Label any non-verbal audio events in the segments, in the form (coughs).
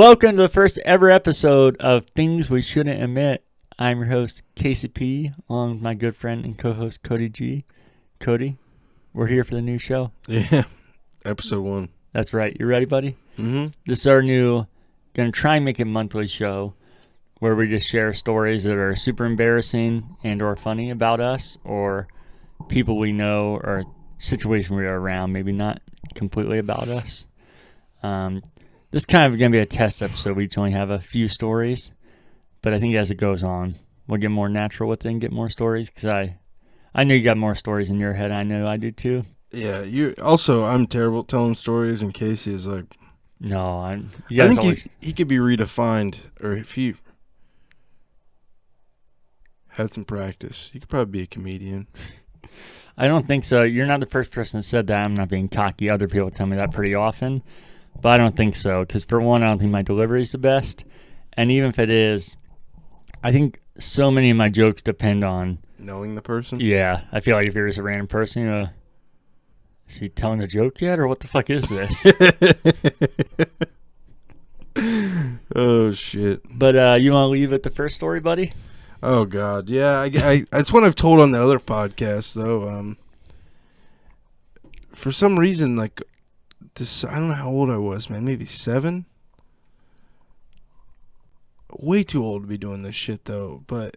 Welcome to the first ever episode of Things We Shouldn't Admit. I'm your host, KCP, along with my good friend and co host, Cody G. Cody, we're here for the new show. Yeah, episode one. That's right. You ready, buddy? Mm-hmm. This is our new, gonna try and make it monthly show where we just share stories that are super embarrassing and or funny about us or people we know or situation we are around, maybe not completely about us. Um, this is kind of going to be a test episode. We each only have a few stories, but I think as it goes on, we'll get more natural with it and get more stories because I, I know you got more stories in your head. I know I do too. Yeah, you also I'm terrible at telling stories, and Casey is like, No, I'm. I think always. he, he could be redefined, or if he had some practice, he could probably be a comedian. (laughs) I don't think so. You're not the first person that said that. I'm not being cocky. Other people tell me that pretty often, but I don't think so. Because for one, I don't think my delivery is the best, and even if it is, I think so many of my jokes depend on. Knowing the person, Yeah, I feel like if you're just a random person, you know, is he telling a joke yet, or what the fuck is this? (laughs) oh shit. but uh, you want to leave at the first story, buddy? Oh god, yeah. I, I it's one I've told on the other podcast though. Um, for some reason, like this, I don't know how old I was, man. Maybe seven. Way too old to be doing this shit though. But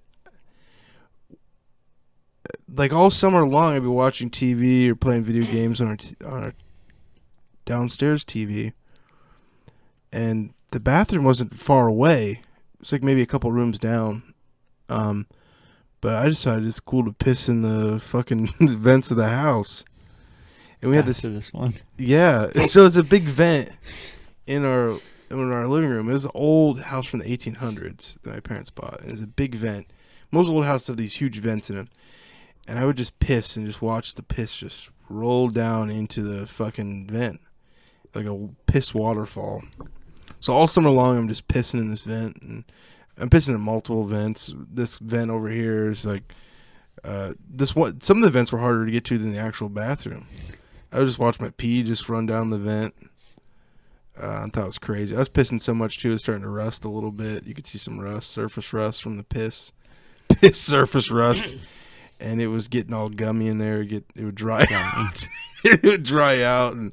like all summer long, I'd be watching TV or playing video games on our t- on our downstairs TV, and the bathroom wasn't far away. It's like maybe a couple rooms down. Um, but I decided it's cool to piss in the fucking (laughs) vents of the house. And we had this, this one. yeah. (laughs) So it's a big vent in our in our living room. It was an old house from the 1800s that my parents bought. And it's a big vent. Most old houses have these huge vents in them. And I would just piss and just watch the piss just roll down into the fucking vent, like a piss waterfall. So all summer long, I'm just pissing in this vent, and I'm pissing in multiple vents. This vent over here is like, uh, this one. Some of the vents were harder to get to than the actual bathroom. I would just watch my pee just run down the vent. Uh, I thought it was crazy. I was pissing so much too; it was starting to rust a little bit. You could see some rust, surface rust from the piss, (laughs) piss surface rust, and it was getting all gummy in there. It Get it would dry out. (laughs) it would dry out, and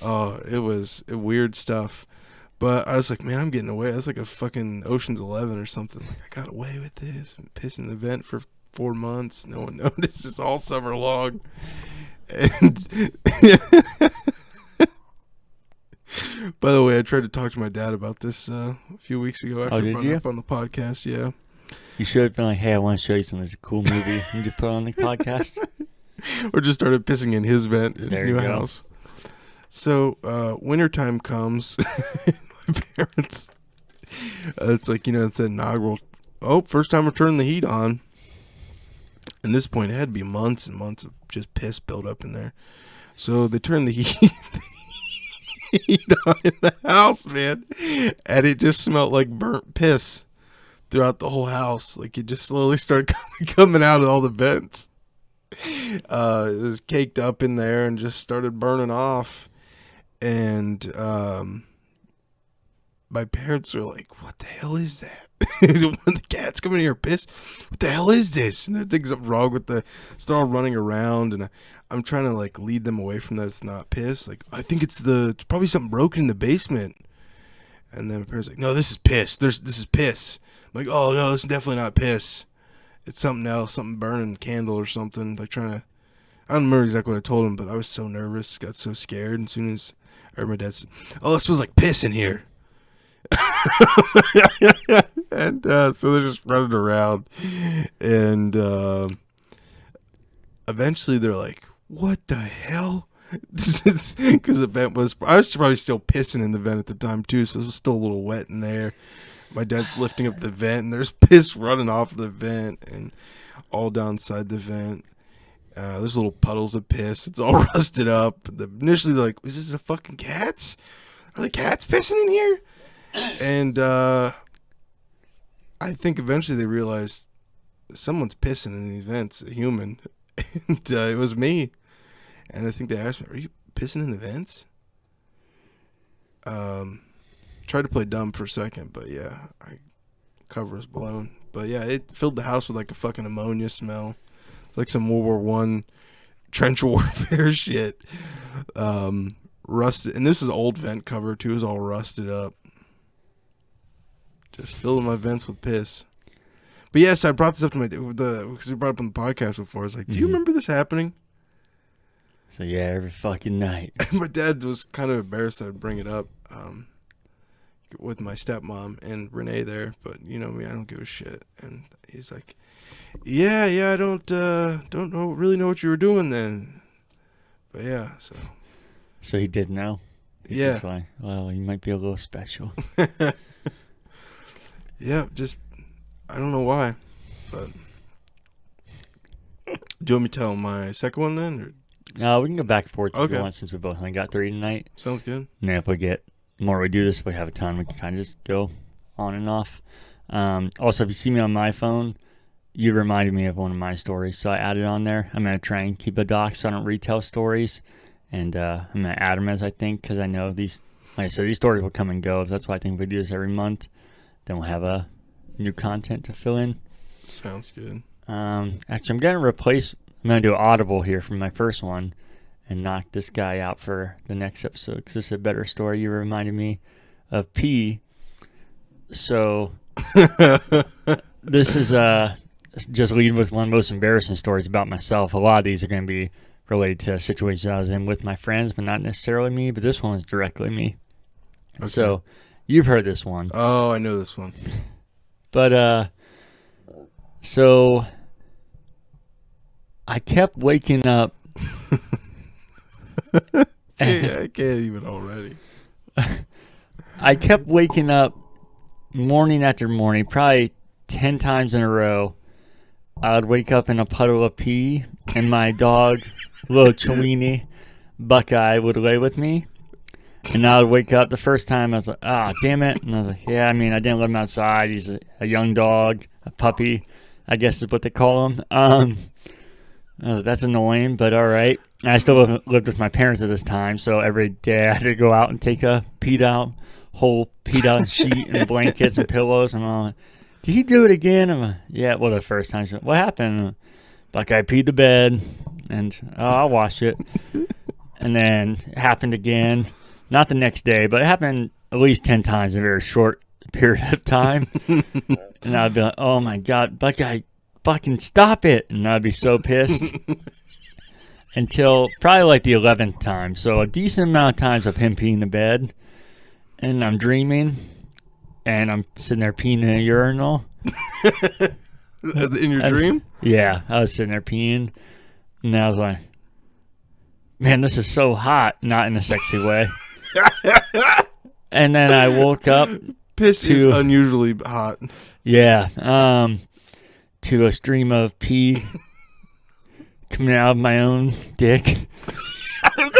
oh, it was weird stuff. But I was like, man, I'm getting away. That's like a fucking Ocean's Eleven or something. Like I got away with this. Been pissing the vent for four months. No one (laughs) noticed. notices all summer long. And (laughs) by the way, I tried to talk to my dad about this uh, a few weeks ago after Oh, did you? up on the podcast. Yeah, You should have been like, "Hey, I want to show you something. It's a cool movie." You just put on the (laughs) podcast. or just started pissing in his vent in There his new house. So uh, wintertime comes. (laughs) my parents. Uh, it's like you know it's that inaugural. Oh, first time we're turning the heat on. And this point, it had to be months and months of just piss built up in there. So they turned the (laughs) heat, heat on in the house, man, and it just smelled like burnt piss throughout the whole house. Like it just slowly started (laughs) coming, coming out of all the vents uh, it was caked up in there and just started burning off. And um, my parents were like, "What the hell is that?" (laughs) the cats coming here pissed, what the hell is this? And there things up wrong with the. All running around, and I, I'm trying to like lead them away from that. It's not piss. Like I think it's the it's probably something broken in the basement. And then my parents like, "No, this is piss. There's this is piss." I'm like, "Oh no, this is definitely not piss." it's something else, something burning candle or something. Like trying to, I don't remember exactly what I told him, but I was so nervous, got so scared. And as soon as I heard my dad say, "Oh, it smells like piss in here," (laughs) and uh, so they're just running around, and um eventually they're like, "What the hell?" (laughs) Because the vent was, I was probably still pissing in the vent at the time too, so it's still a little wet in there. My dad's lifting up the vent, and there's (laughs) piss running off the vent and all downside the vent. Uh, there's little puddles of piss. It's all rusted up. The, initially, like, "Is this a fucking cats? Are the cats pissing in here?" And uh, I think eventually they realized someone's pissing in the vents, a human, (laughs) and uh, it was me. And I think they asked me, "Are you pissing in the vents?" Um, tried to play dumb for a second, but yeah, I cover was blown. But yeah, it filled the house with like a fucking ammonia smell. It's like some World War One trench (laughs) warfare shit. Um, rusted, and this is old vent cover too. Is all rusted up. Just filling my vents with piss. But yes, I brought this up to my the because we brought it up on the podcast before. I was like, "Do you Mhm. remember this happening?" So yeah, every fucking night. (laughs) my dad was kind of embarrassed that I'd bring it up um, with my stepmom and Renee there, but you know me, I don't give a shit. And he's like, "Yeah, yeah, I don't uh, don't know really know what you were doing then." But yeah, so So he did know. He's Yeah. just like, well, you might be a little special. (laughs) yeah, just I don't know why, but do you want me to tell my second one then? Or? No, we can go back and forth if Okay. you want since we both only got three tonight. Sounds good. And if we get more we do this, if we have a ton, we can kind of just go on and off. Um, also, if you see me on my phone, you reminded me of one of my stories, so I added on there. I'm gonna try and keep a doc so I don't retell stories, and uh, I'm gonna add them as I think because I know these. Like I said, these stories will come and go. That's why I think we do this every month, then we'll have a new content to fill in. Sounds good. Um, actually, I'm gonna replace. I'm gonna do Audible here from my first one, and knock this guy out for the next episode because this is a better story. You reminded me of P. So (laughs) this is uh just leading with one of the most embarrassing stories about myself. A lot of these are gonna be related to situations I was in with my friends, but not necessarily me. But this one is directly me. Okay. So you've heard this one. oh, I know this one. But uh so I kept waking up (laughs) See, I can't even already. I kept waking up morning after morning, probably 10 times in a row. I would wake up in a puddle of pee, and my dog, little (laughs) Cellini, Buckeye, would lay with me. And I would wake up the first time, I was like, ah, damn it. And I was like, yeah, I mean, I didn't let him outside. He's a, a young dog, a puppy, I guess is what they call him. Um, was like, that's annoying, but all right. And I still lived, with my parents at this time, so every day I had to go out and take a peed out, whole peed out (laughs) sheet and blankets and pillows. And I'm like, did he do it again? I'm like, yeah, well, the first time. Like, what happened? Like, I peed the bed, and oh, I'll wash it. and then it happened again. Not the next day, but it happened at least 10 times in a very short (laughs) period of time. (laughs) and I'd be like, oh my God, Buckeye, fucking stop it. And I'd be so pissed (laughs) until probably like the 11th time. So a decent amount of times of him peeing the bed. And I'm dreaming. And I'm sitting there peeing in a urinal. In your And- dream? Yeah, I was sitting there peeing. And I was like, man, this is so hot. Not in a sexy way. (laughs) and then I woke up Piss is unusually hot. Yeah. Um, to a stream of pee (laughs) coming out of my own dick. (laughs)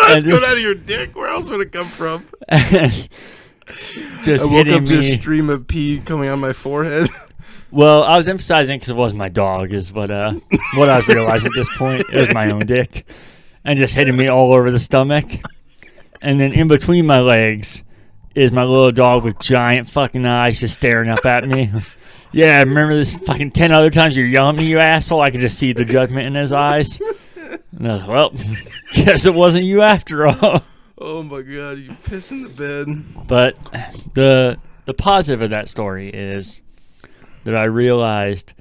It's going out of your dick. Where else would it come from? Just I woke hitting up to me. a stream of pee coming on my forehead. well, I was emphasizing because it was my dog, is what uh what I realized at this point. It was my own dick, and just hitting me all over the stomach, and then in between my legs is my little dog with giant fucking eyes just staring up at me. (laughs) Yeah, I remember this fucking ten other times you're yelling at me, you asshole? I could just see the judgment in his eyes. And I was, well, (laughs) guess it wasn't you after all. oh my god, you piss in the bed. But the the positive of that story is that I realized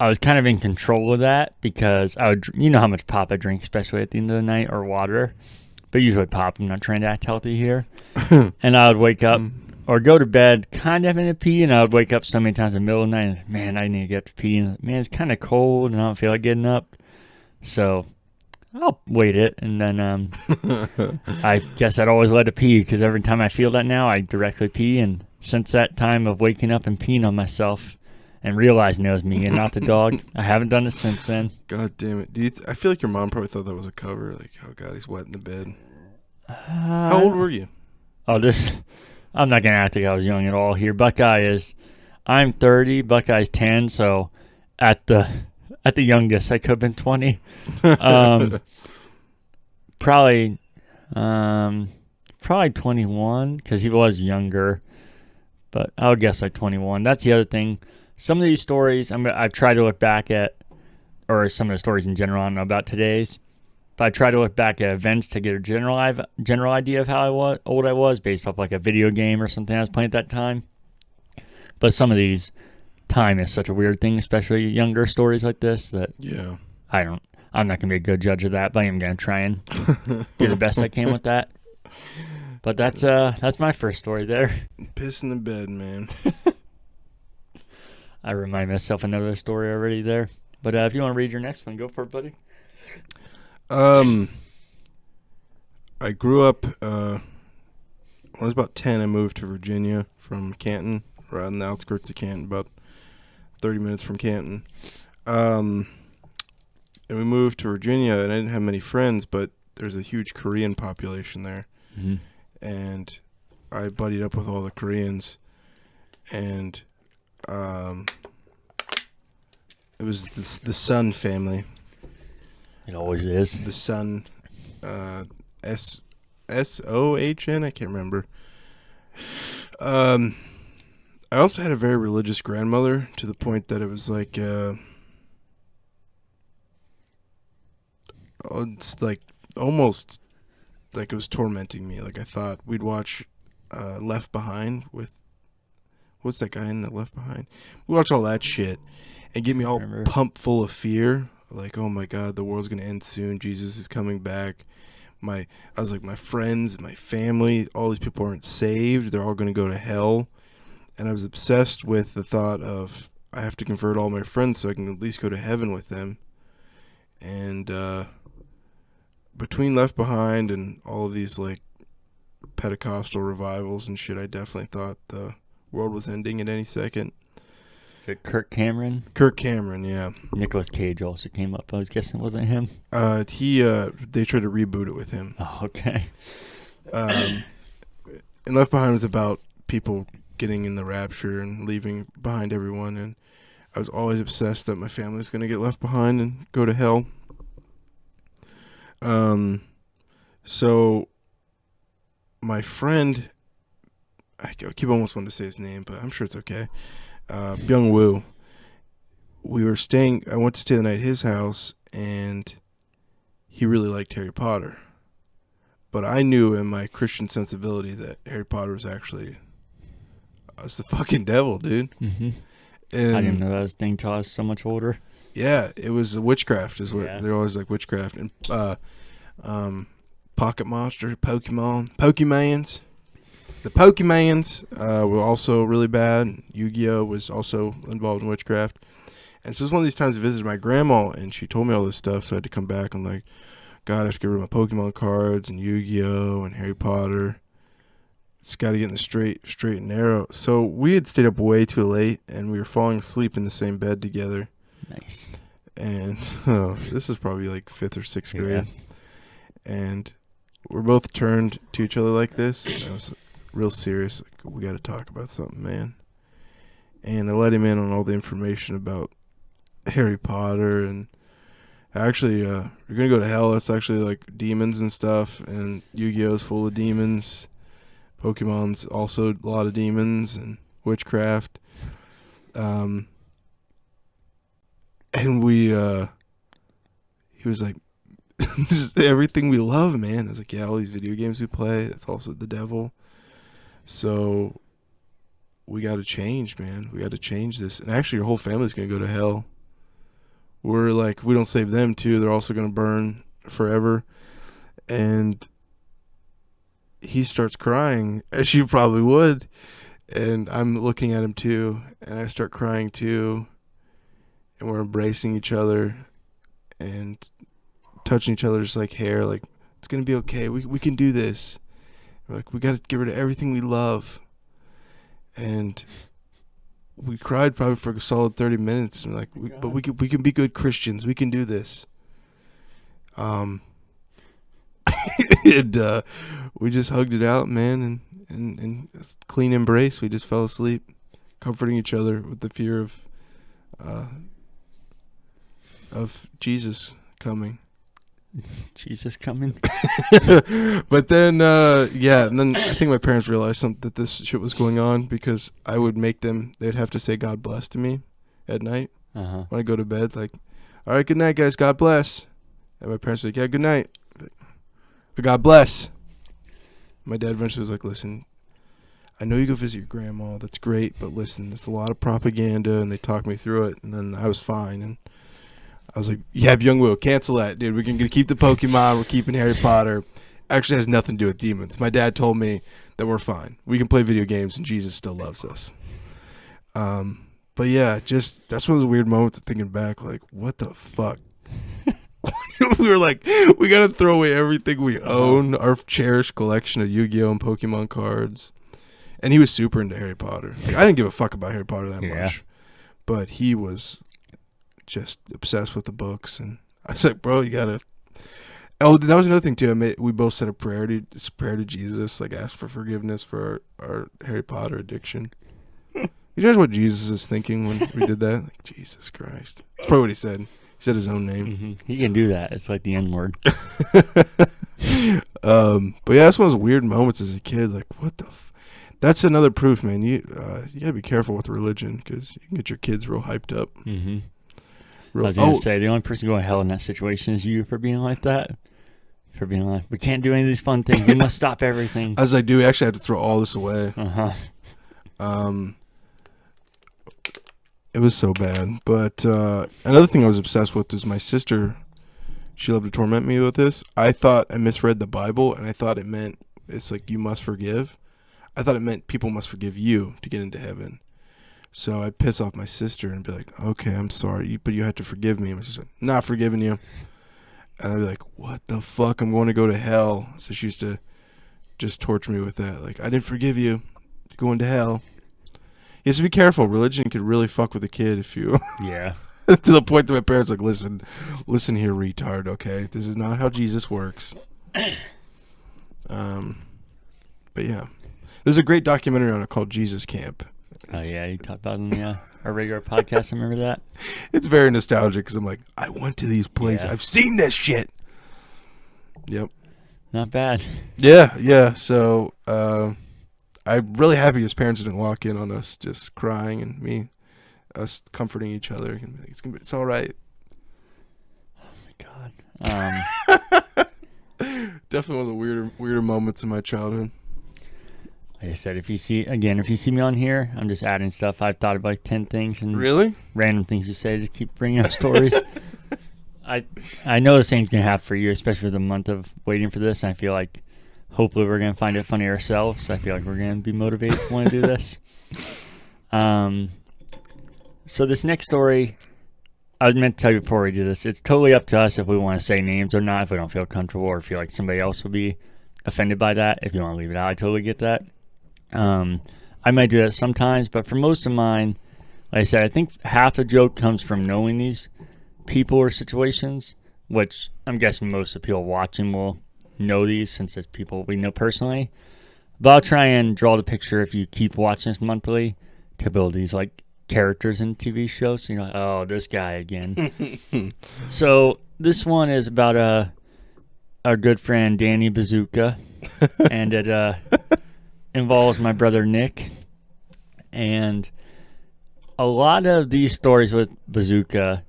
I was kind of in control of that because I would, you know how much pop I drink, especially at the end of the night, or water. But usually pop. I'm not trying to act healthy here. (laughs) and I would wake up or go to bed kind of in a pee, and I would wake up so many times in the middle of the night. And, man, I need to get to pee. And man, it's kind of cold, and I don't feel like getting up. So I'll wait it, and then um, (laughs) I guess I'd always let it pee because every time I feel that now, I directly pee. And since that time of waking up and peeing on myself and realizing it was me and not the dog, (laughs) I haven't done it since then. God damn it. Do you th- I feel like your mom probably thought that was a cover. Like, oh god, he's wet in the bed. How old were you? Oh, this. I'm not gonna act like I was young at all here. Buckeye is. I'm 30. Buckeye's 10. So, at the at the youngest, I could have been 20. (laughs) Um, probably, um, probably 21 because he was younger. but I would guess like 21. That's the other thing. Some of these stories, I'm, I've tried to look back at, or some of the stories in general, I don't know about today's, but I try to look back at events to get a general general idea of how I was, old I was based off like a video game or something I was playing at that time. But some of these, time is such a weird thing, especially younger stories like this, that Yeah. I don't. I'm not gonna be a good judge of that, but I am gonna try and (laughs) do the best I can with that. But that's uh that's my first story there. Piss in the bed, man. (laughs) I remind myself another story already there. But uh, if you want to read your next one, go for it, buddy. Um, I grew up. Uh, when I was about ten, I moved to Virginia from Canton, right on the outskirts of Canton, about thirty minutes from Canton. Um, and we moved to Virginia, and I didn't have many friends, but there's a huge Korean population there, Mm-hmm. and I buddied up with all the Koreans, and um, it was the, the Sohn family. It always is. the Sohn, uh, S S O H N. I can't remember. Um, I also had a very religious grandmother to the point that it was like, uh, oh, it's like almost like it was tormenting me. Like I thought we'd watch uh, Left Behind with what's that guy in the Left Behind? We watch all that shit and get me all pumped full of fear. Like, oh my god, the world's gonna end soon. Jesus is coming back. My, I was like, my friends, my family, all these people aren't saved. They're all gonna go to hell. And I was obsessed with the thought of I have to convert all my friends so I can at least go to heaven with them. And uh, between Left Behind and all of these like Pentecostal revivals and shit, I definitely thought the world was ending at any second. Is it Kirk Cameron? Kirk Cameron, yeah. Nicolas Cage also came up. I was guessing it wasn't him. Uh, he uh, they tried to reboot it with him. (laughs) Oh, okay. Um, and Left Behind was about people getting in the rapture and leaving behind everyone, and I was always obsessed that my family was going to get left behind and go to hell. Um, so my friend, I keep almost wanting to say his name, but I'm sure it's okay. Uh, Byung Woo. We were staying. I went to stay the night at his house, and he really liked Harry Potter. But I knew in my Christian sensibility that Harry Potter was actually was the (laughs) fucking devil, dude. hmm And I didn't know that was thing till I was so much older. yeah, it was witchcraft. Is what Yeah. they're always like witchcraft and uh, um, Pocket Monster, Pokemon, Pokemans. The Pokemans uh, were also really bad. Yu-Gi-Oh was also involved in witchcraft. And so it was one of these times I visited my grandma, and she told me all this stuff. So I had to come back and like, God, I have to get rid of my Pokemon cards and Yu-Gi-Oh and Harry Potter. It's got to get in the straight, straight and narrow. So we had stayed up way too late, and we were falling asleep in the same bed together Nice. and (laughs) oh, this was probably like fifth or sixth Yeah. grade, and we're both turned to each other like this. Real serious. Like, we got to talk about something, man. And I let him in on all the information about Harry Potter and actually, uh, you're gonna go to hell. It's actually like demons and stuff, and Yu-Gi-Oh's full of demons. Pokemon's also a lot of demons and witchcraft. Um, and we uh he was like (laughs) this is everything we love man i was like yeah all these video games we play that's also the devil so we got to change man. We got to change this. And actually your whole family's gonna go to hell. We're like if we don't save them too. They're also gonna burn forever. And he starts crying as you probably would. And i'm looking at him too. And i start crying too. And we're embracing each other and touching each other's like hair like it's gonna be okay. We, we can do this We're like we gotta get rid of everything we love. And we cried probably for a solid 30 minutes. And like we, but we can, we can be good christians. We can do this. Um (laughs) and uh we just hugged it out man and and, and clean embrace. We just fell asleep comforting each other with the fear of uh of Jesus coming. (laughs) Jesus coming. (laughs) but then, uh, yeah, and then I think my parents realized some, that this shit was going on because I would make them. They'd have to say "God bless" to me at night Uh huh. when I go to bed. Like, all right, good night, guys. God bless. And my parents were like, yeah, good night. But God bless. My dad eventually was like, listen, I know you go visit your grandma. That's great, but listen, it's a lot of propaganda, and they talked me through it, and then I was fine. And I was like, yeah, Byung Woo, cancel that, dude. We're gonna keep the Pokemon. We're keeping Harry Potter. Actually, has nothing to do with demons. My dad told me that we're fine. We can play video games, and Jesus still loves us. Um, but yeah, just that's one of those weird moments of thinking back, like, what the fuck? (laughs) we were like, we gotta throw away everything we own, our cherished collection of Yu-Gi-Oh and Pokemon cards. And he was super into Harry Potter. Like, I didn't give a fuck about Harry Potter that Yeah. much, but he was just obsessed with the books. And I was like, bro, you gotta. Oh, that was another thing too. I made, we both said a prayer to prayer to Jesus, like ask for forgiveness for our, our Harry Potter addiction. (laughs) you know what Jesus is thinking when we did that? Like Jesus Christ. That's probably what he said. He said his own name. hmm He can do that. It's like the N word. (laughs) um, but yeah, that's one of those weird moments as a kid. Like, what the? F-? That's another proof, man. You uh, you gotta be careful with religion because you can get your kids real hyped up. hmm Real, I was gonna oh, say the only person going to hell in that situation is you for being like that. For being like, we can't do any of these fun things. We must stop everything. (laughs) as I do, I actually had to throw all this away. Uh huh. Um, it was so bad. But uh, another thing I was obsessed with is my sister. She loved to torment me with this. I thought I misread the Bible, and I thought it meant it's like you must forgive. I thought it meant people must forgive you to get into heaven. So I'd piss off my sister and be like, "Okay, I'm sorry, you- but you have to forgive me." And she's like, "Not forgiving you." And I'd be like, "What the fuck? I'm going to go to hell." So she used to just torture me with that. Like, I didn't forgive you. You're going to hell. You have to be careful. Religion could really fuck with a kid if you (laughs) Yeah. to the point that my parents like, listen, listen here, retard. Okay, this is not how Jesus works. Um, but yeah, there's a great documentary on it called Jesus Camp. Oh yeah, you talked about it in the, uh, (laughs) our regular podcast. I remember that. (laughs) it's very nostalgic because I'm like, I went to these places. Yeah. I've seen this shit. Yep. Not bad. Yeah, yeah. So uh, I'm really happy his parents didn't walk in on us just crying and me, us comforting each other. And be like, It's gonna be, it's all right. Oh my god. Um, (laughs) Definitely one of the weirder weirder moments in my childhood. Like I said, if you see again, if you see me on here, I'm just adding stuff. I've thought of like ten things and Really? random things you say to keep bringing up stories. (laughs) I I know the same can happen for you, especially with the month of waiting for this. And I feel like hopefully we're gonna find it funny ourselves. I feel like we're gonna be motivated to want to do this. (laughs) Um, so this next story, I was meant to tell you before we do this. It's totally up to us if we want to say names or not. If we don't feel comfortable or feel like somebody else will be offended by that. If you want to leave it out, I totally get that. Um, I might do that sometimes, but for most of mine, like I said, I think half the joke comes from knowing these people or situations, which I'm guessing most of the people watching will know these since it's people we know personally. But I'll try and draw the picture if you keep watching this monthly to build these like characters in TV shows. So you're like, oh, this guy again. (laughs) so this one is about uh, our good friend Danny Bazooka, (laughs) and it uh, involves my brother Nick. And a lot of these stories with Bazooka,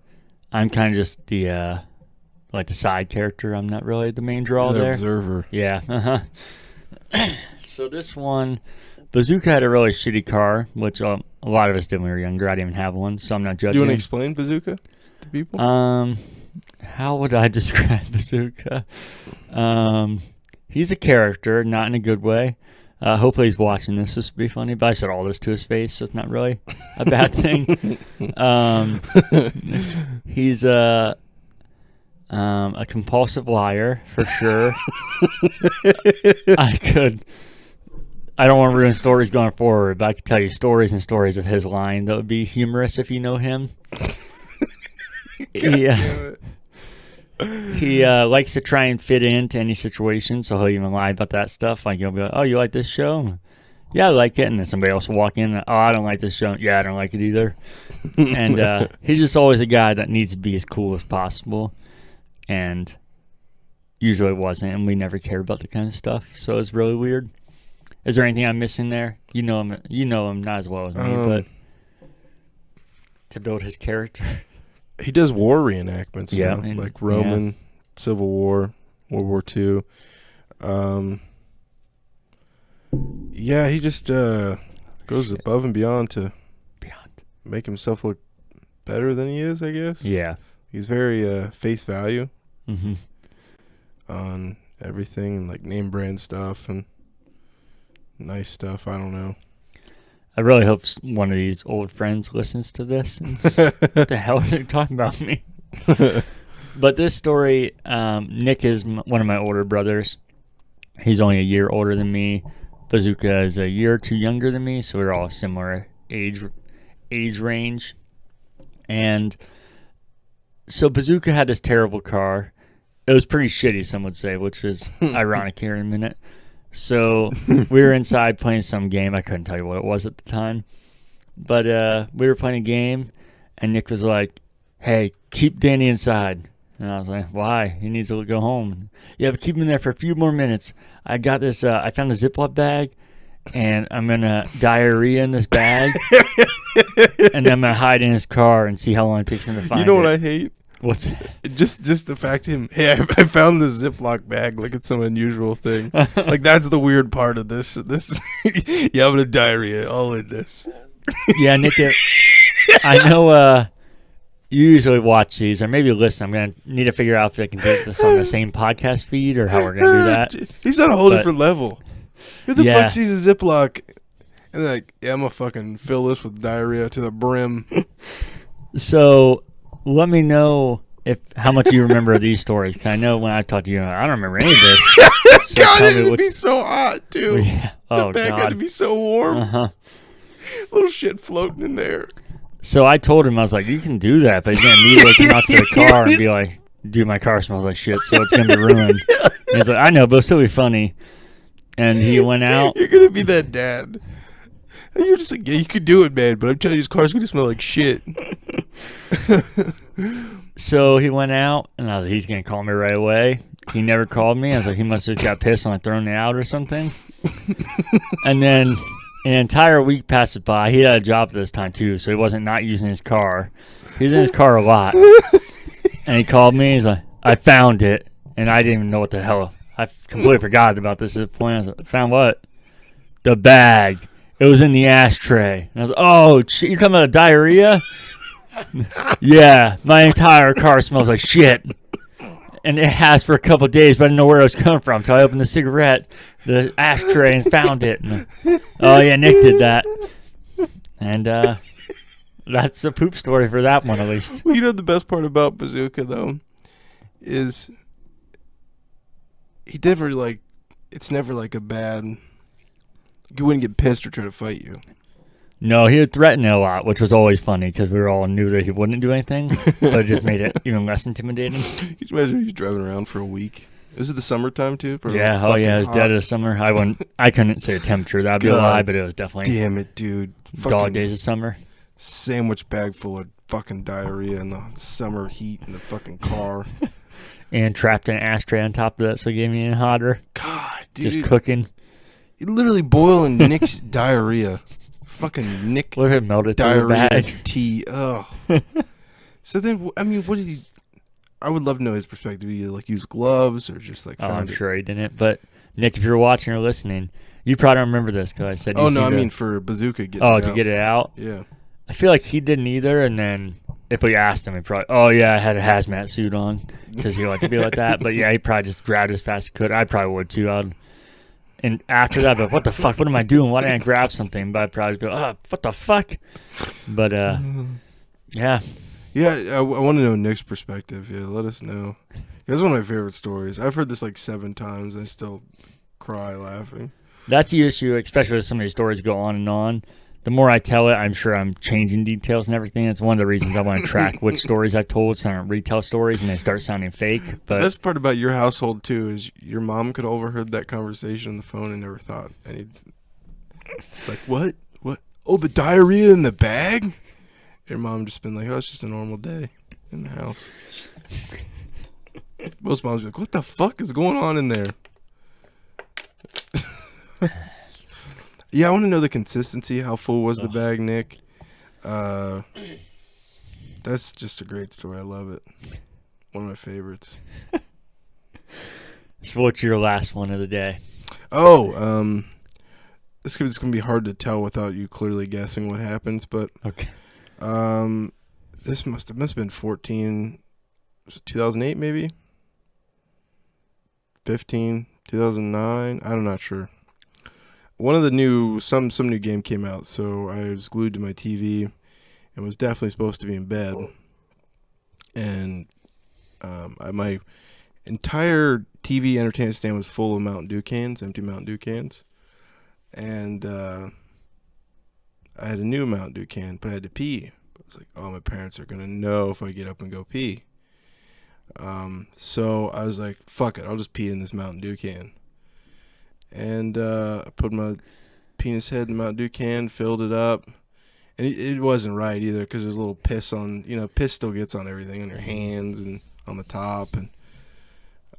I'm kind of just the uh, like the side character. I'm not really the main draw the there. observer. Yeah. Uh-huh. (coughs) so this one, Bazooka had a really shitty car, which um, a lot of us did when we were younger. I didn't even have one, so I'm not Do judging. you want to explain bazooka to people? Um, how would I (laughs) describe Bazooka? Um, he's a character, not in a good way. Uh, hopefully he's watching this. This would be funny, but I said all this to his face, so it's not really a bad (laughs) thing. um, (laughs) he's a um, a compulsive liar for sure. (laughs) I could. I don't want to ruin stories going forward, but I could tell you stories and stories of his lying that would be humorous if you know him. yeah. He uh, likes to try and fit into any situation, so he'll even lie about that stuff. Like he'll be like, "Oh, you like this show? Yeah, I like it." And then somebody else will walk in. Oh, I don't like this show. Yeah, I don't like it either. (laughs) and uh, he's just always a guy that needs to be as cool as possible. And usually it wasn't, and we never cared about the kind of stuff. So it's really weird. Is there anything I'm missing there? You know him. You know him not as well as me, Um, but to build his character. (laughs) He does war reenactments. Yeah, Yeah, and- like Roman, Civil War, World War Two. Um, yeah, he just uh, goes above and beyond to Beyond. make himself look better than he is. I guess. Yeah. He's very uh, face value hmm on everything, and like name brand stuff and nice stuff. I don't know. I really hope one of these old friends listens to this. And what the hell are they talking about me? (laughs) But this story, um, Nick is m- one of my older brothers. He's only a year older than me. Bazooka is a year or two younger than me, so we're all similar age age range. And so Bazooka had this terrible car. It was pretty shitty, some would say, which is (laughs) ironic here in a minute. So we were inside playing some game. I couldn't tell you what it was at the time, but uh, we were playing a game, and Nick was like, "Hey, keep Danny inside." And I was like, "Why? He needs to go home." Yeah, but keep him there for a few more minutes. I got this. Uh, I found a Ziploc bag, and I'm gonna diarrhea in this bag, (laughs) and then I'm gonna hide in his car and see how long it takes him to find you know what it. I hate? What's Just just the fact him. Hey, I, I found this Ziploc bag. Like it's some unusual thing. like that's the weird part of this. This yeah, I'm gonna diarrhea all in this. yeah, Nick. I (laughs) know. Uh, you usually watch these, or maybe listen. I'm gonna need to figure out if I can do this on the same podcast feed or how we're gonna do (laughs) that. He's on a whole But- different level. Who the Yeah. fuck sees a Ziploc? And they're like, yeah, I'm gonna fucking fill this with diarrhea to the brim. So let me know if how much you remember of these (laughs) stories. 'cause I know when I talked to you, I don't remember any of this. (laughs) So God, it would be so hot dude. (laughs) Yeah. Oh the bag got to be so warm. Uh huh. Little shit floating in there. So I told him I was like, you can do that, but he's gonna immediately come out to the car and be like, dude, my car smells like shit, so it's gonna be ruined. And he's like, I know, but it'll still be funny. And he went out. You're gonna be that dad. And you're just like, yeah, you could do it, man. But I'm telling you, this car's gonna smell like shit. (laughs) So he went out, and I was like, he's gonna call me right away. He never called me. I was like, he must have just got pissed and I thrown it out or something. (laughs) and then an entire week passes by. He had a job at this time too, so he wasn't not using his car. He was in his car a lot. (laughs) and he called me. He's like, I found it, and I didn't even know what the hell. I completely forgot about this at the point. I was like, found what? The bag. It was in the ashtray. And I was like, oh, shit, you're talking about diarrhea? Yeah, my entire car smells like shit. And it has for a couple days, but I didn't know where it was coming from. So I opened the cigarette, the ashtray, and found it. And, oh, yeah, Nick did that. And uh, that's a poop story for that one, at least. Well, you know the best part about Bazooka though is he never like it's never like a bad. He wouldn't get pissed or try to fight you. No, he would threaten it a lot, which was always funny because we were all knew that he wouldn't do anything, but it just made it (laughs) even less intimidating. Can you imagine he's driving around for a week? Was it the summertime too? Probably Yeah, oh yeah, it was hot. dead of summer. I wouldn't, I couldn't say a temperature. That'd be a lie, but it was definitely Damn it, dude! dog Fucking days of summer. Sandwich bag full of fucking diarrhea in the summer heat in the fucking car. (laughs) and trapped in an ashtray on top of that, so it gave me even hotter. God, dude, Just cooking. you literally boiling Nick's (laughs) diarrhea. Fucking Nick What if it through the diarrhea bag? tea. Ugh. (laughs) so then, I mean, what did he? I would love to know his perspective. He like use gloves or just like Oh, I'm it? sure he didn't. But Nick, if you're watching or listening, you probably don't remember this because I said. Oh, you Oh no, I mean for bazooka. Getting oh, it to out. get it out. Yeah. I feel like he didn't either. And then if we asked him, he probably, oh yeah, I had a hazmat suit on because he liked to be like that. But yeah, he probably just grabbed as fast as he could. I probably would too. I'd, and after that, but what the fuck? What am I doing? Why didn't I grab something? But I'd probably be, oh, what the fuck? But uh, yeah, Yeah, I, I want to know Nick's perspective. Yeah, let us know. That's one of my favorite stories. I've heard this like seven times. I still cry laughing. that's the issue, especially as some of these stories go on and on. The more I tell it, I'm sure I'm changing details and everything. That's one of the reasons I want to track which (laughs) stories I told, so I don't retell stories and they start sounding fake. The But best part about your household too is your mom could have overheard that conversation on the phone and never thought any. Like what? What? Oh, the diarrhea in the bag. Your mom just been like, "Oh, it's just a normal day in the house." Most moms be like, "What the fuck is going on in there?" (laughs) yeah, I want to know the consistency. How full was the Ugh. bag, Nick? Uh, (clears throat) that's just a great story. I love it. One of my favorites. (laughs) So what's your last one of the day? Oh, um, this is gonna be hard to tell without you clearly guessing what happens, but Okay. um, this must have must have been fourteen, was it two thousand eight maybe? 15, 2009. I'm not sure. One of the new some some new game came out, so I was glued to my TV, and was definitely supposed to be in bed. And um, I, my entire TV entertainment stand was full of Mountain Dew cans, empty Mountain Dew cans, and uh, I had a new Mountain Dew can, but I had to pee. I was like, "Oh, my parents are gonna know if I get up and go pee." Um, so I was like, "Fuck it, I'll just pee in this Mountain Dew can." And uh, I put my penis head in the Mountain Dew can, filled it up, and it, it wasn't right either because there's a little piss on, you know, piss still gets on everything, on your hands and on the top, and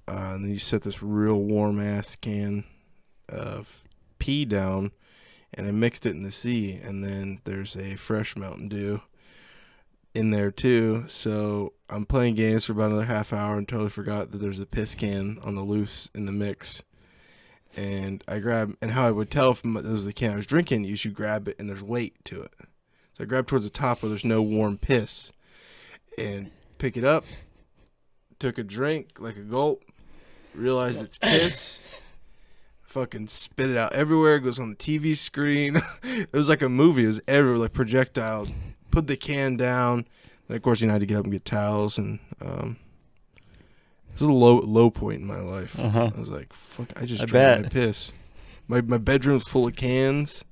uh, and then you set this real warm ass can of pee down, and I mixed it in the sea, and then there's a fresh Mountain Dew in there too. So I'm playing games for about another half hour and totally forgot that there's a piss can on the loose in the mix. And I grab, and how I would tell if it was the can I was drinking, you should grab it and there's weight to it. So I grab towards the top where there's no warm piss and pick it up, took a drink, like a gulp, realized it's piss. Fucking spit it out everywhere. It goes on the TV screen. (laughs) it was like a movie. It was everywhere, like projectile. Put the can down. Then of course, you know, had to get up and get towels, and um, it was a low low point in my life. Uh-huh. I was like, "Fuck!" I just I drank my piss. My my bedroom's full of cans.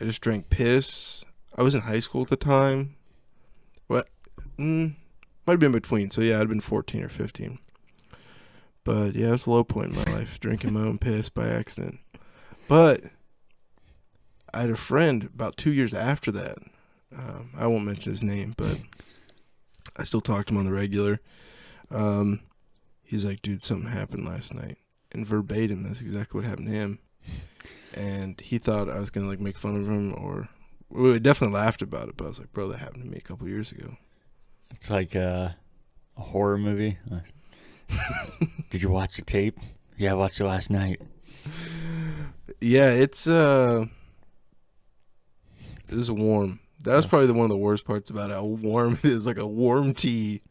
I just drank piss. I was in high school at the time. What? Mm, might have been between. So yeah, I'd been fourteen or fifteen. But yeah, it was a low point in my life, drinking my own piss by accident. But I had a friend about two years after that. Um, I won't mention his name, but I still talk to him on the regular. Um, he's like, dude, something happened last night. And verbatim, that's exactly what happened to him. And he thought I was going to like make fun of him or we definitely laughed about it, but I was like, bro, that happened to me a couple years ago. It's like uh, a horror movie. (laughs) Did you watch the tape? Yeah, I watched it last night. Yeah, it's uh it was warm. That was probably the one of the worst parts about it, how warm it is, like a warm tea.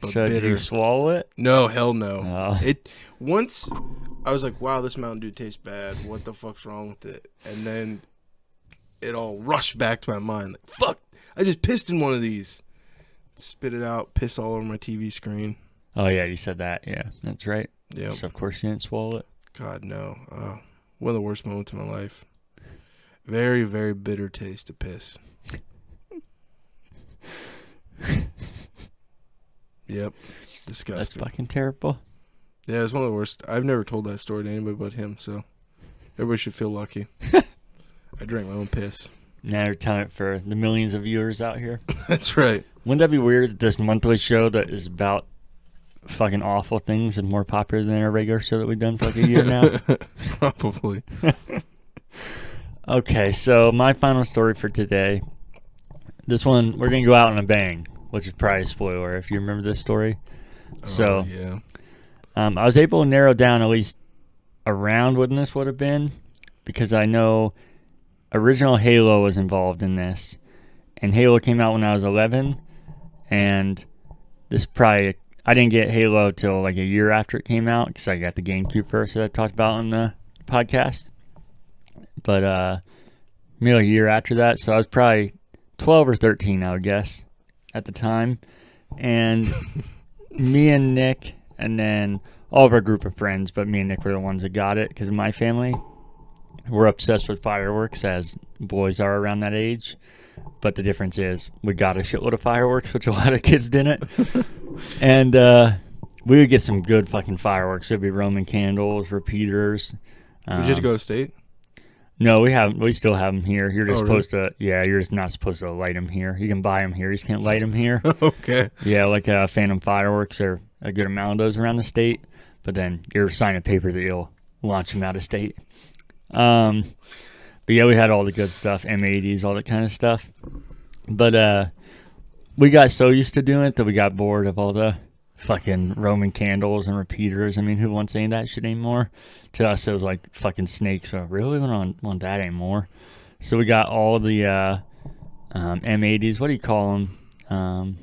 But so did bitter. you swallow it? no, hell no. Oh. It once I was like, wow, this Mountain Dew tastes bad. What the fuck's wrong with it? And then it all rushed back to my mind. Like, fuck, I just pissed in one of these. Spit it out, piss all over my TV screen. Oh yeah, you said that. Yeah, that's right. Yeah, So of course you didn't swallow it. God no. Uh, one of the worst moments of my life. Very, very bitter taste of piss. (laughs) yep. Disgusting. That's fucking terrible. Yeah, it's one of the worst. I've never told that story to anybody but him, so everybody should feel lucky. (laughs) I drank my own piss. Now you're telling it for the millions of viewers out here. (laughs) That's right. Wouldn't that be weird that this monthly show that is about fucking awful things is more popular than our regular show that we've done for like a year now? (laughs) Probably. Okay, so my final story for today. This one, we're going to go out on a bang, which is probably a spoiler if you remember this story. So- Oh, yeah. Um, I was able to narrow down at least around when this would have been because I know original Halo was involved in this. And Halo came out when I was 11. And this probably, I didn't get Halo till like a year after it came out because I got the GameCube first that I talked about on the podcast. But uh, maybe a year after that. So I was probably 12 or 13, I would guess, at the time. And (laughs) me and Nick, and then all of our group of friends, but me and Nick were the ones that got it because my family. We're obsessed with fireworks as boys are around that age. But the difference is we got a shitload of fireworks, (laughs) which a lot of kids didn't. (laughs) and uh, we would get some good fucking fireworks. It'd be Roman candles, repeaters. Did you have to Um, go to state? No, we have we still have them here. You're just Oh, really? supposed to, yeah. You're just not supposed to light them here. You can buy them here. You just can't light them here. (laughs) okay. Yeah, like uh, Phantom fireworks are a good amount of those around the state, but then you're signing a paper that you'll launch them out of state. Um, but yeah, we had all the good stuff, M80s, all that kind of stuff. But uh, we got so used to doing it that we got bored of all the fucking Roman candles and repeaters. I mean, who wants any of that shit anymore? To us, it was like fucking snakes. So really, we don't want that anymore. So we got all the uh, um, M80s. What do you call them? Um,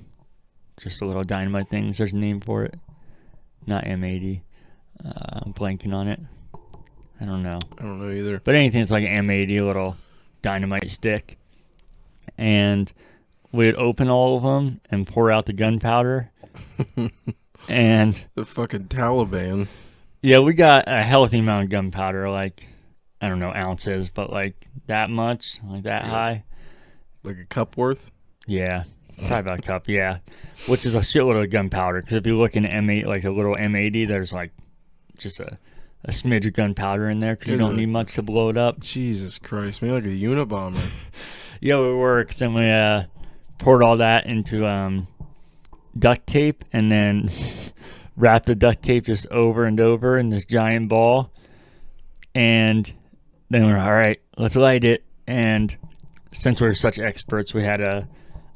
just a little dynamite things. There's a name for it. Not M80. Uh, I'm blanking on it. I don't know. I don't know either. But anything that's like an M80, a little dynamite stick. And we'd open all of them and pour out the gunpowder. (laughs) and The fucking Taliban. yeah, we got a healthy amount of gunpowder, like, I don't know, ounces, but like that much, like that Yeah. high. Like a cup worth. Yeah, probably about a cup. Yeah, which is a shitload of gunpowder. Because if you look in M8, like a little M80, there's like just a, a smidge of gunpowder in there because you don't need much to blow it up. Jesus Christ, maybe like a Unabomber. (laughs) Yeah, it works. And we uh, poured all that into um, duct tape and then (laughs) wrapped the duct tape just over and over in this giant ball. And then we're all right, let's light it. And since we are such experts, we had a,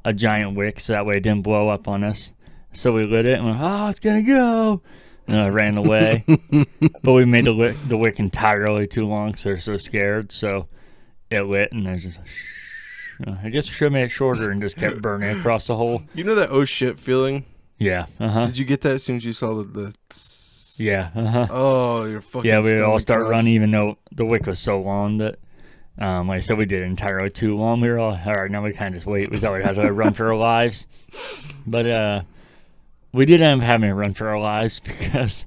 a giant wick so that way it didn't blow up on us. So we lit it and went, oh, it's going to go. And I ran away. (laughs) but we made the wick, the wick entirely too long, so they're so scared. So it lit and there's just I guess should have made it shorter and just kept burning across the hole. You know that oh shit feeling? Yeah. Uh huh. Did you get that as soon as you saw the, the tss? Yeah. Uh huh. Oh, you're fucking. Yeah, we'd all stomach start drops. running, even though the wick was so long that, um, like I said, we did it entirely too long. We were all all right. Now we kind of just wait. We thought we'd have to run for our lives, but uh, we did end up having to run for our lives (laughs) because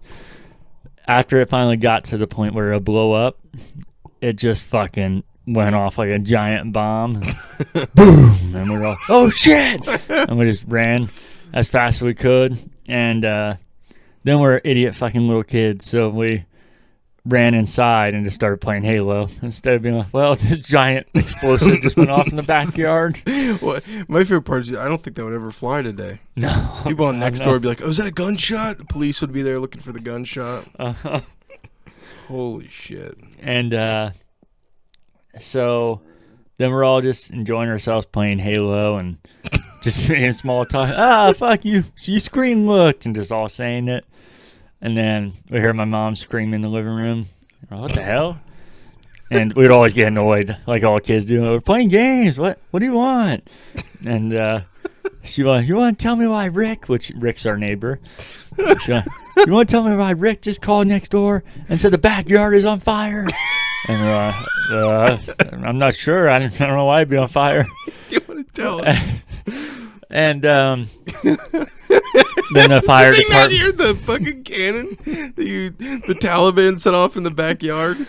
after it finally got to the point where it would blow up, it just fucking went off like a giant bomb. (laughs) Boom! And we were all, (laughs) oh shit! (laughs) and we just ran as fast as we could. And uh, then we're idiot fucking little kids, so we ran inside and just started playing Halo instead of being like, well, this giant explosive just went off in the backyard. What my favorite part is I don't think that would ever fly today. No. People on next door would be like, "Oh, is that a gunshot?" The police would be there looking for the gunshot. Uh-huh. Holy shit! And uh, so then we're all just enjoying ourselves playing Halo and just (laughs) being small talk. Ah, fuck you. So you scream looked and just all saying it. And then we hear my mom scream in the living room. What the hell? And we'd always get annoyed, like all kids do. We're playing games. What? What do you want? And uh, she was, you want to tell me why Rick, which Rick's our neighbor, went, you want to tell me why Rick just called next door and said the backyard is on fire? And uh, uh, I'm not sure. I don't, I don't know why it'd be on fire. (laughs) You want to tell? us? (laughs) And um, then the (laughs) fire Did you not department. hear the fucking cannon that you the Taliban set off in the backyard?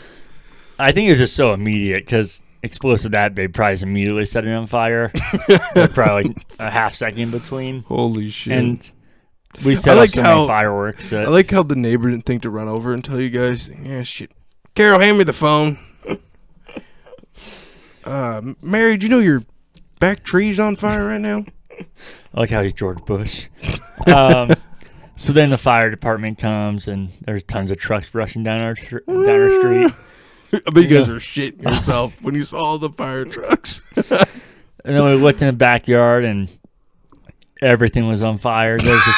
I think it was just so immediate because explosive that big probably just immediately set it on fire. With probably like a half second between. Holy shit! And we set like off so how- many fireworks. That, I like how the neighbor didn't think to run over and tell you guys. Yeah, shit. Carol, hand me the phone. (laughs) Uh, Mary, do you know your back tree's on fire right now? I like how he's George Bush. um, (laughs) so then the fire department comes and there's tons of trucks rushing down our str- down our street. (laughs) I bet you guys were shitting yourself when you saw all the fire trucks. And then we looked in the backyard and everything was on fire. There was this,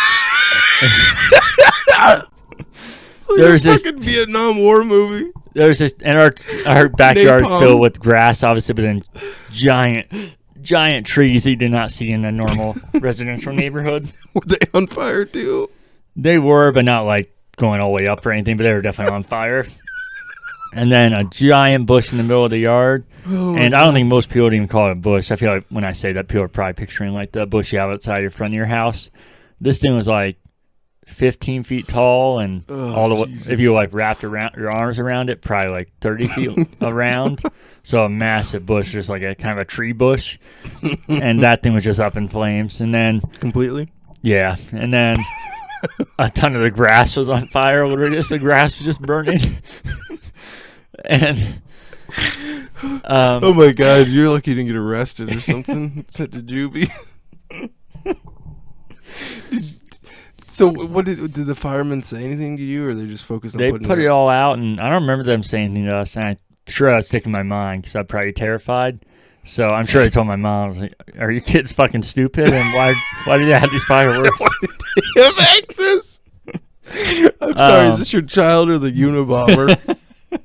There's a this Vietnam War movie. There was this, and our our (laughs) backyard Napalm. filled with grass, obviously, but then giant, giant trees you do not see in a normal (laughs) residential neighborhood. (laughs) Were they on fire too? They were, but not like going all the way up or anything, but they were definitely on fire. And then a giant bush in the middle of the yard. Oh And I don't think most people would even call it a bush. I feel like when I say that, people are probably picturing like the bush you have outside your front of your house. This thing was like 15 feet tall, and Oh, all the way, if you like wrapped around your arms around it, probably like 30 feet (laughs) around. So a massive bush, just like a kind of a tree bush, and that thing was just up in flames. And then completely. yeah, and then a ton of the grass was on fire. Literally, just the grass was just burning. (laughs) and um, Oh my god, you're lucky you didn't get arrested or something. Sent to juvie. (laughs) So what did did the firemen say anything to you, or they just focused on they putting put it it all out, and I don't remember them saying anything to us. And I'm sure I was sticking my mind because I'm probably terrified. So I'm sure I told my mom, like, "Are you kids fucking stupid? And why why do you have these fireworks?" (laughs) have access? I'm sorry, is Um, this your child or the Unabomber? (laughs)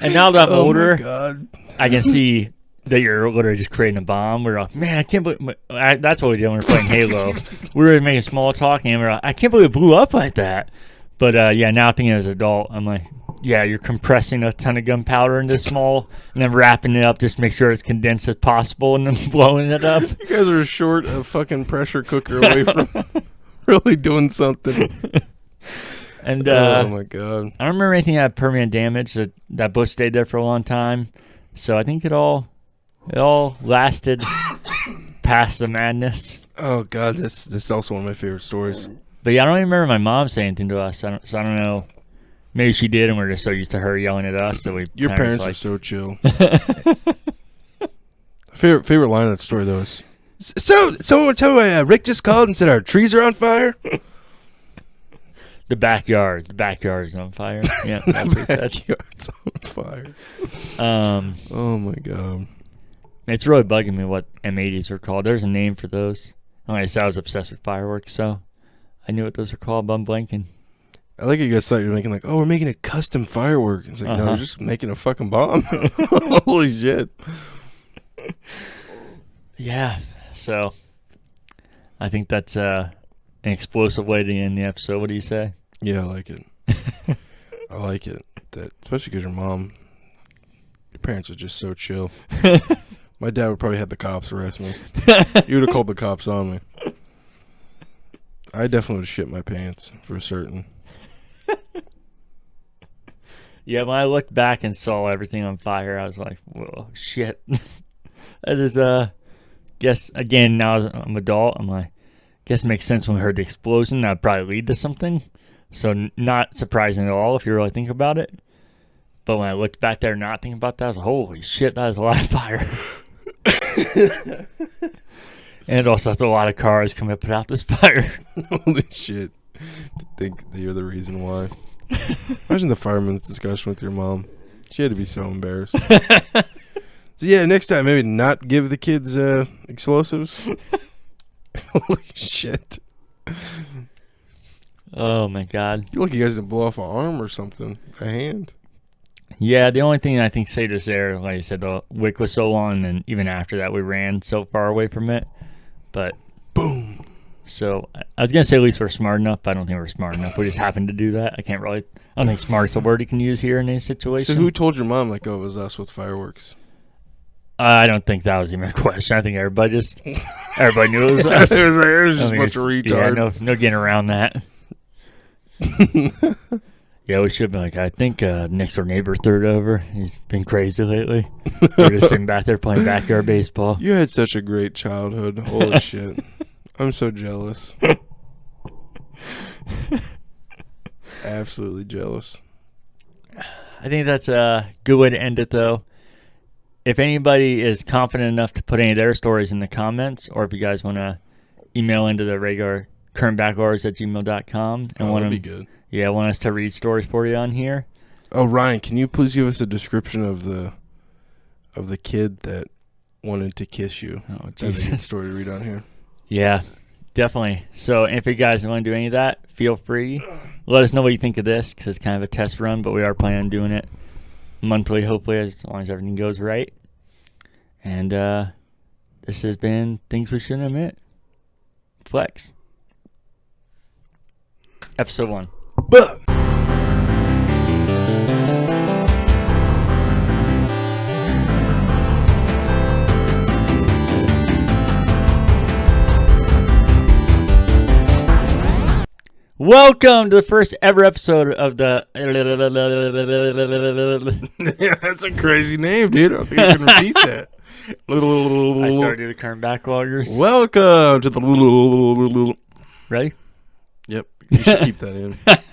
And now that I'm Oh my older, God. I can (laughs) see that you're literally just creating a bomb. We're like, man, I can't believe I, that's what we did when we were playing Halo. (laughs) we were making small talk, and we're like, I can't believe it blew up like that. But uh, yeah, now thinking as an adult, I'm like, yeah, you're compressing a ton of gunpowder into small, and then wrapping it up just to make sure it's condensed as possible, and then (laughs) blowing it up. You guys are short a fucking pressure cooker away from (laughs) really doing something. And uh, oh my god. I don't remember anything that had permanent damage. That that bush stayed there for a long time, so I think it all it all lasted past the madness. Oh god, this this is also one of my favorite stories. But yeah, I don't even remember my mom saying anything to us. I don't, so I don't know. Maybe she did, and we're just so used to her yelling at us that we. Your kinda parents are so chill. (laughs) favorite favorite line of that story though is so someone would tell me uh, Rick just called and said our trees are on fire. like, (laughs) the backyard. The backyard is on fire. (laughs) Yeah, that's what he said. Backyard's on fire. Um, Oh my god. It's really bugging me what M80s are called. There's a name for those. Like I said, I was obsessed with fireworks, so I knew what those are called. But I'm blanking. I like how you guys thought you were making like, oh, we're making a custom firework. It's like, no, Uh-huh. we're just making a fucking bomb. (laughs) Holy shit. Yeah. So I think that's uh, an explosive way to end the episode. What do you say? Yeah, I like it. (laughs) I like it. That especially because your mom, your parents are just so chill. (laughs) My dad would probably have the cops arrest me. (laughs) He would have called the cops on me. I definitely would have shit my pants for certain. (laughs) Yeah, when I looked back and saw everything on fire, I was like, "Whoa, shit!" (laughs) that is, uh, guess again now I'm an adult, I'm like, guess it makes sense when we heard the explosion. That'd probably lead to something. So n- not surprising at all if you really think about it. But when I looked back there, not thinking about that, I was like, "Holy shit, that is a lot of fire." (laughs) and also, that's a lot of cars coming to put out this fire. (laughs) Holy shit. To think that you're the reason why. Imagine the fireman's discussion with your mom. She had to be so embarrassed. (laughs) so yeah, next time maybe not give the kids uh, explosives. Holy shit! oh my god. You lucky you guys didn't blow off an arm or something, a hand. Yeah, the only thing I think saved us there, like I said, the wick was so long, and even after that, we ran so far away from it. But Boom. so I- I was gonna say at least we're smart enough. But I don't think we're smart enough. We just happened to do that. I can't really. I don't think smart's a word you can use here in this situation. So who told your mom like, oh, it was us with fireworks? I don't think that was even a (laughs) question. I think everybody just everybody knew it was (laughs) us. it was, it was just a think bunch of it's- Yeah, no, no getting around that. (laughs) Yeah, we should be like. I think uh, next door neighbor threw it over. He's been crazy lately. We're just sitting back there playing backyard baseball. You had such a great childhood. Holy (laughs) shit. I'm so jealous. Absolutely jealous. I think that's a good way to end it, though. If anybody is confident enough to put any of their stories in the comments, or if you guys want to email into the regular current backloggers at gmail.com and Oh, want that'd be them, good. yeah, want us to read stories for you on here. Oh, Ryan, can you please give us a description of the of the kid that wanted to kiss you? Oh, That's a good story to read on here. Yeah, definitely. So if you guys want to do any of that, feel free. Let us know what you think of this because it's kind of a test run, but we are planning on doing it monthly, hopefully, as long as everything goes right. And uh, this has been Things We Shouldn't Admit. Flex. Episode one. But Welcome to the first ever episode of the. yeah, (laughs) that's a crazy name, dude. I don't think I can repeat that. (laughs) I started the current backloggers. Welcome to the. Ready? Yep, you should keep that in. (laughs)